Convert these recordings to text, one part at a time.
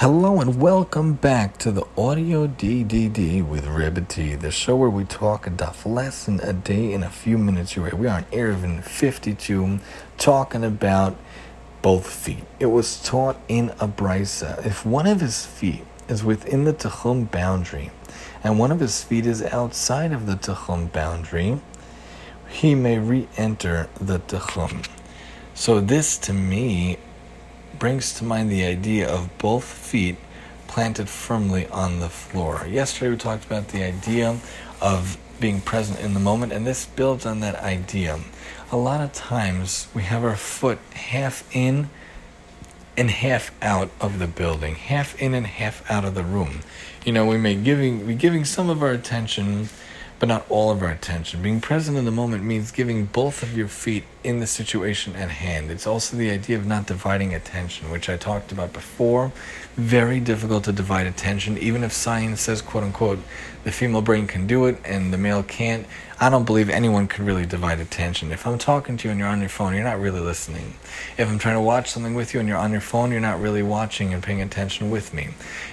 Hello and welcome back to the Audio DDD with Reb T, the show where we talk a daf lesson a day in a few minutes. Right. We are on Eruvin 52, talking about both feet. It was taught in a braisa. If one of his feet is within the Tachum boundary and one of his feet is outside of the Tachum boundary, he may re-enter the Tachum. So this to me brings to mind the idea of both feet planted firmly on the floor. Yesterday we talked about the idea of being present in the moment, and this builds on that idea. A lot of times we have our foot half in and half out of the building, half in and half out of the room. You know, we may giving be giving some of our attention but not all of our attention. Being present in the moment means giving both of your feet in the situation at hand. It's also the idea of not dividing attention, which I talked about before. Very difficult to divide attention, even if science says, quote unquote, the female brain can do it and the male can't. I don't believe anyone can really divide attention. If I'm talking to you and you're on your phone, you're not really listening. If I'm trying to watch something with you and you're on your phone, you're not really watching and paying attention with me.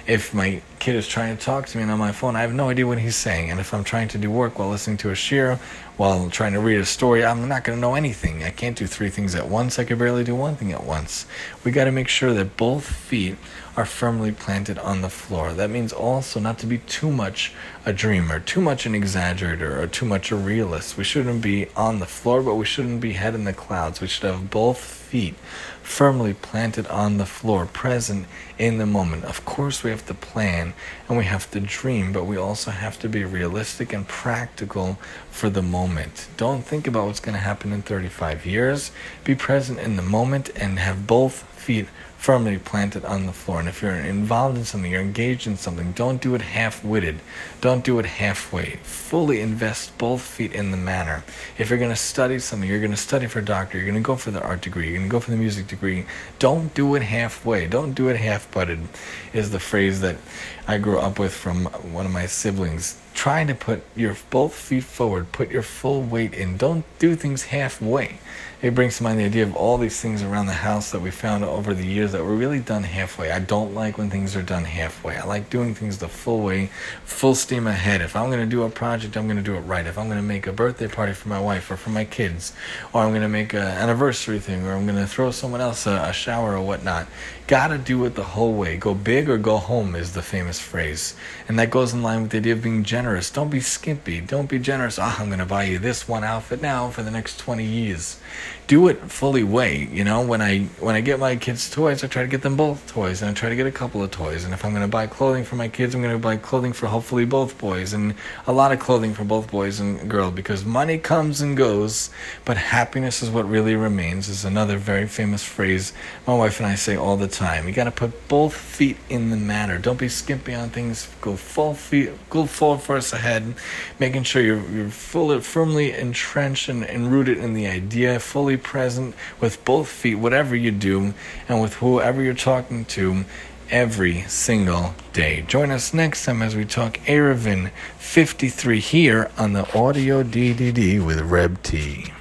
If my kid is trying to talk to me and on my phone, I have no idea what he's saying. And if I'm trying to do work while listening to a shiur, while trying to read a story, I'm not going to know anything. I can't do three things at once. I could barely do one thing at once. We got to make sure that both feet are firmly planted on the floor. That means also not to be too much a dreamer, too much an exaggerator, or too much a realist. We shouldn't be on the floor, but we shouldn't be head in the clouds. We should have both feet firmly planted on the floor, present in the moment. Of course, we have to plan and we have to dream, but we also have to be realistic and practical for the moment. Don't think about what's going to happen in 35 years. Be present in the moment and have both feet firmly planted on the floor. And if you're involved in something, you're engaged in something, don't do it half witted. Don't do it halfway. Fully invest both feet in the manner. If you're going to study something, you're going to study for a doctor, you're going to go for the art degree, you're going to go for the music degree, don't do it halfway. Don't do it half butted, is the phrase that I grew up with from one of my siblings trying to put your both feet forward, put your full weight in. Don't do things halfway. It brings to mind the idea of all these things around the house that we found over the years that were really done halfway. I don't like when things are done halfway. I like doing things the full way, full steam ahead. If I'm going to do a project, I'm going to do it right. If I'm going to make a birthday party for my wife or for my kids, or I'm going to make an anniversary thing, or I'm going to throw someone else a, a shower or whatnot, gotta do it the whole way. Go big or go home is the famous phrase. And that goes in line with the idea of being generous generous. Don't be skimpy. Don't be generous. Oh, I'm going to buy you this one outfit now for the next 20 years. Do it fully weigh. You know, when I when I get my kids toys, I try to get them both toys, and I try to get a couple of toys. And if I'm going to buy clothing for my kids, I'm going to buy clothing for hopefully both boys, and a lot of clothing for both boys and girl because money comes and goes, but happiness is what really remains. Is another very famous phrase my wife and I say all the time. You got to put both feet in the matter. Don't be skimpy on things. Go full feet. Go full for course ahead, making sure you're, you're fully, firmly entrenched and, and rooted in the idea, fully present with both feet, whatever you do, and with whoever you're talking to every single day. Join us next time as we talk Eruvin 53 here on the Audio DDD with Reb T.